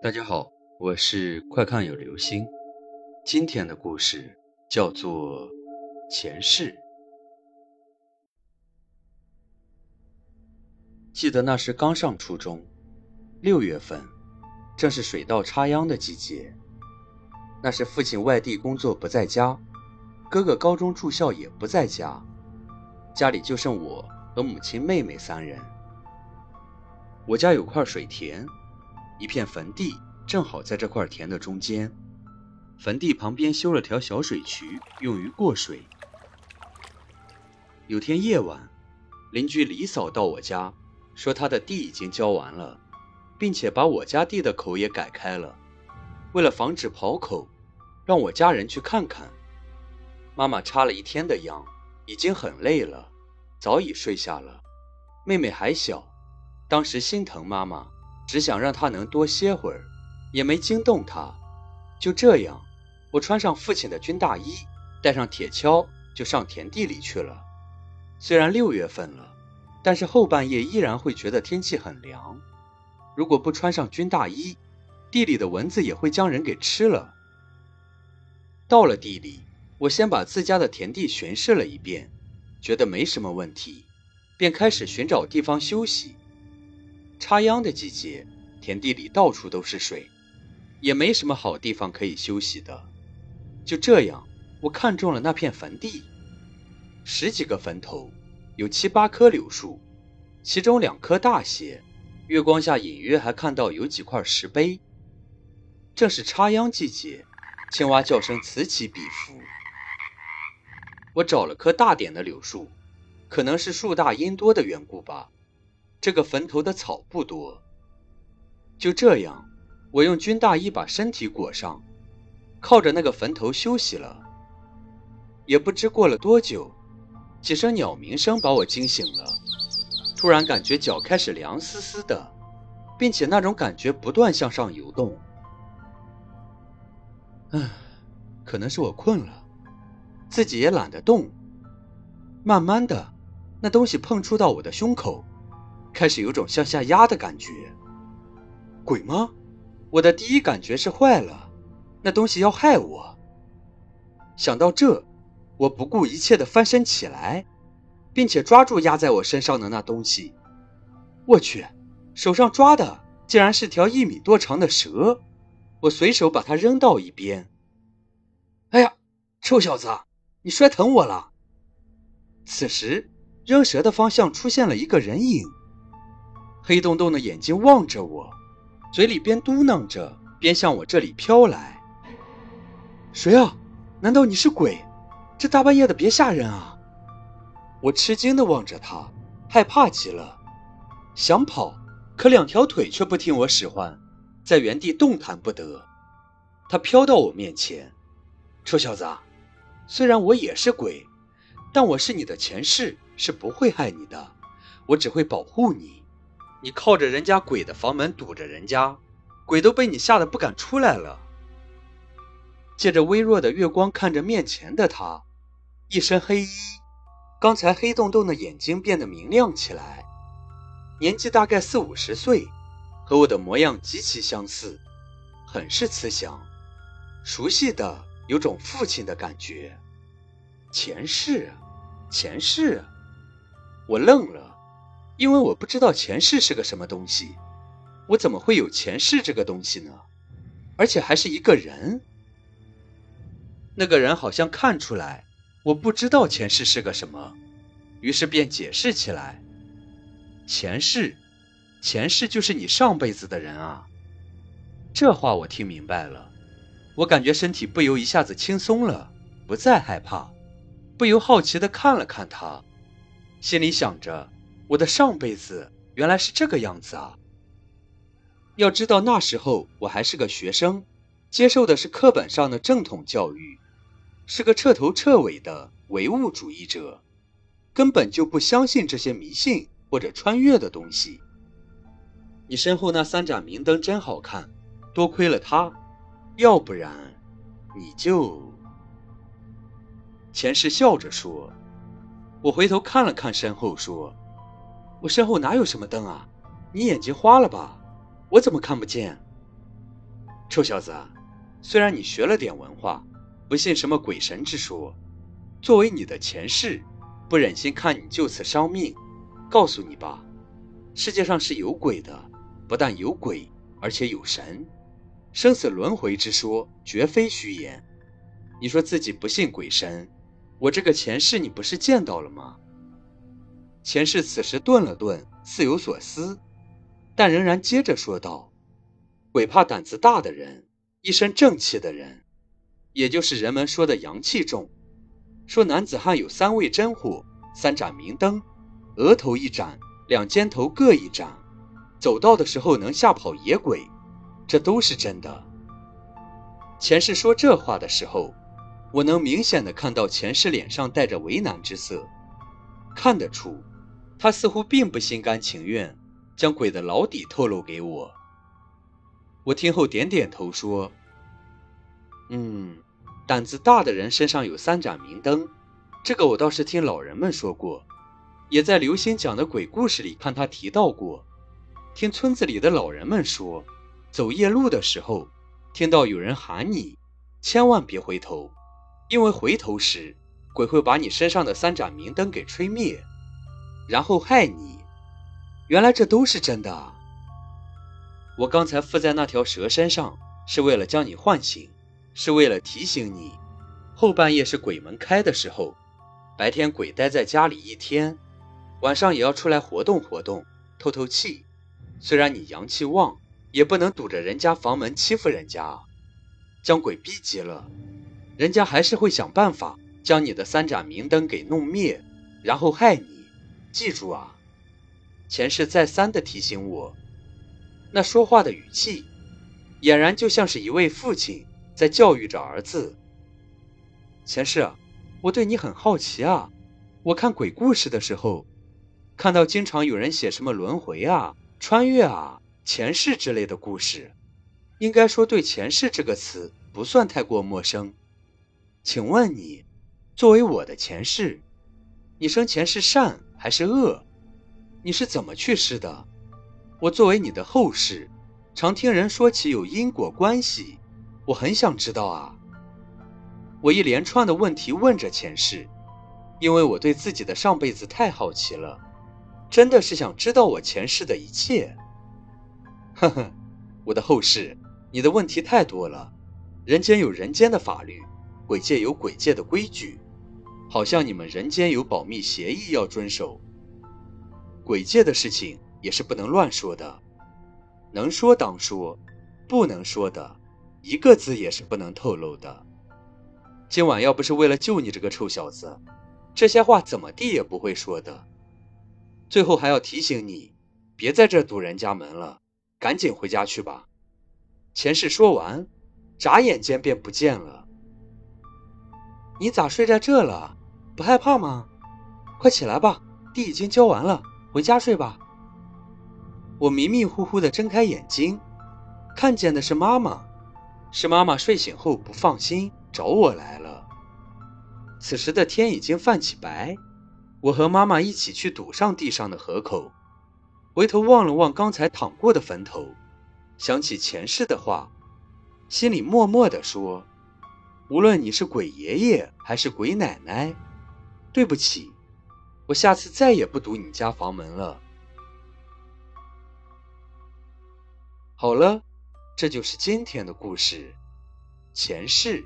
大家好，我是快看有流星。今天的故事叫做《前世》。记得那时刚上初中，六月份，正是水稻插秧的季节。那时父亲外地工作不在家，哥哥高中住校也不在家，家里就剩我和母亲、妹妹三人。我家有块水田。一片坟地正好在这块田的中间，坟地旁边修了条小水渠，用于过水。有天夜晚，邻居李嫂到我家，说她的地已经浇完了，并且把我家地的口也改开了。为了防止跑口，让我家人去看看。妈妈插了一天的秧，已经很累了，早已睡下了。妹妹还小，当时心疼妈妈。只想让他能多歇会儿，也没惊动他。就这样，我穿上父亲的军大衣，带上铁锹，就上田地里去了。虽然六月份了，但是后半夜依然会觉得天气很凉。如果不穿上军大衣，地里的蚊子也会将人给吃了。到了地里，我先把自家的田地巡视了一遍，觉得没什么问题，便开始寻找地方休息。插秧的季节，田地里到处都是水，也没什么好地方可以休息的。就这样，我看中了那片坟地，十几个坟头，有七八棵柳树，其中两棵大些，月光下隐约还看到有几块石碑。正是插秧季节，青蛙叫声此起彼伏。我找了棵大点的柳树，可能是树大阴多的缘故吧。这个坟头的草不多，就这样，我用军大衣把身体裹上，靠着那个坟头休息了。也不知过了多久，几声鸟鸣声把我惊醒了。突然感觉脚开始凉丝丝的，并且那种感觉不断向上游动。唉，可能是我困了，自己也懒得动。慢慢的，那东西碰触到我的胸口。开始有种向下压的感觉，鬼吗？我的第一感觉是坏了，那东西要害我。想到这，我不顾一切地翻身起来，并且抓住压在我身上的那东西。我去，手上抓的竟然是条一米多长的蛇！我随手把它扔到一边。哎呀，臭小子，你摔疼我了！此时，扔蛇的方向出现了一个人影。黑洞洞的眼睛望着我，嘴里边嘟囔着，边向我这里飘来。谁啊？难道你是鬼？这大半夜的，别吓人啊！我吃惊的望着他，害怕极了，想跑，可两条腿却不听我使唤，在原地动弹不得。他飘到我面前，臭小子，虽然我也是鬼，但我是你的前世，是不会害你的，我只会保护你。你靠着人家鬼的房门堵着人家，鬼都被你吓得不敢出来了。借着微弱的月光看着面前的他，一身黑衣，刚才黑洞洞的眼睛变得明亮起来，年纪大概四五十岁，和我的模样极其相似，很是慈祥，熟悉的有种父亲的感觉。前世，前世，我愣了。因为我不知道前世是个什么东西，我怎么会有前世这个东西呢？而且还是一个人。那个人好像看出来我不知道前世是个什么，于是便解释起来：“前世，前世就是你上辈子的人啊。”这话我听明白了，我感觉身体不由一下子轻松了，不再害怕，不由好奇的看了看他，心里想着。我的上辈子原来是这个样子啊！要知道那时候我还是个学生，接受的是课本上的正统教育，是个彻头彻尾的唯物主义者，根本就不相信这些迷信或者穿越的东西。你身后那三盏明灯真好看，多亏了它，要不然你就……前世笑着说。我回头看了看身后，说。我身后哪有什么灯啊？你眼睛花了吧？我怎么看不见？臭小子，虽然你学了点文化，不信什么鬼神之说，作为你的前世，不忍心看你就此伤命，告诉你吧，世界上是有鬼的，不但有鬼，而且有神，生死轮回之说绝非虚言。你说自己不信鬼神，我这个前世你不是见到了吗？前世此时顿了顿，似有所思，但仍然接着说道：“鬼怕胆子大的人，一身正气的人，也就是人们说的阳气重。说男子汉有三味真火，三盏明灯，额头一盏，两肩头各一盏，走道的时候能吓跑野鬼，这都是真的。”前世说这话的时候。我能明显的看到前世脸上带着为难之色，看得出，他似乎并不心甘情愿将鬼的老底透露给我。我听后点点头说：“嗯，胆子大的人身上有三盏明灯，这个我倒是听老人们说过，也在刘星讲的鬼故事里看他提到过。听村子里的老人们说，走夜路的时候，听到有人喊你，千万别回头。”因为回头时，鬼会把你身上的三盏明灯给吹灭，然后害你。原来这都是真的。我刚才附在那条蛇身上，是为了将你唤醒，是为了提醒你，后半夜是鬼门开的时候，白天鬼待在家里一天，晚上也要出来活动活动，透透气。虽然你阳气旺，也不能堵着人家房门欺负人家，将鬼逼急了。人家还是会想办法将你的三盏明灯给弄灭，然后害你。记住啊！前世再三的提醒我，那说话的语气，俨然就像是一位父亲在教育着儿子。前世，我对你很好奇啊！我看鬼故事的时候，看到经常有人写什么轮回啊、穿越啊、前世之类的故事，应该说对“前世”这个词不算太过陌生。请问你，作为我的前世，你生前是善还是恶？你是怎么去世的？我作为你的后世，常听人说起有因果关系，我很想知道啊。我一连串的问题问着前世，因为我对自己的上辈子太好奇了，真的是想知道我前世的一切。呵呵，我的后世，你的问题太多了，人间有人间的法律。鬼界有鬼界的规矩，好像你们人间有保密协议要遵守。鬼界的事情也是不能乱说的，能说当说，不能说的一个字也是不能透露的。今晚要不是为了救你这个臭小子，这些话怎么地也不会说的。最后还要提醒你，别在这堵人家门了，赶紧回家去吧。前世说完，眨眼间便不见了。你咋睡在这了？不害怕吗？快起来吧，地已经浇完了，回家睡吧。我迷迷糊糊的睁开眼睛，看见的是妈妈，是妈妈睡醒后不放心找我来了。此时的天已经泛起白，我和妈妈一起去堵上地上的河口，回头望了望刚才淌过的坟头，想起前世的话，心里默默的说。无论你是鬼爷爷还是鬼奶奶，对不起，我下次再也不堵你家房门了。好了，这就是今天的故事，前世。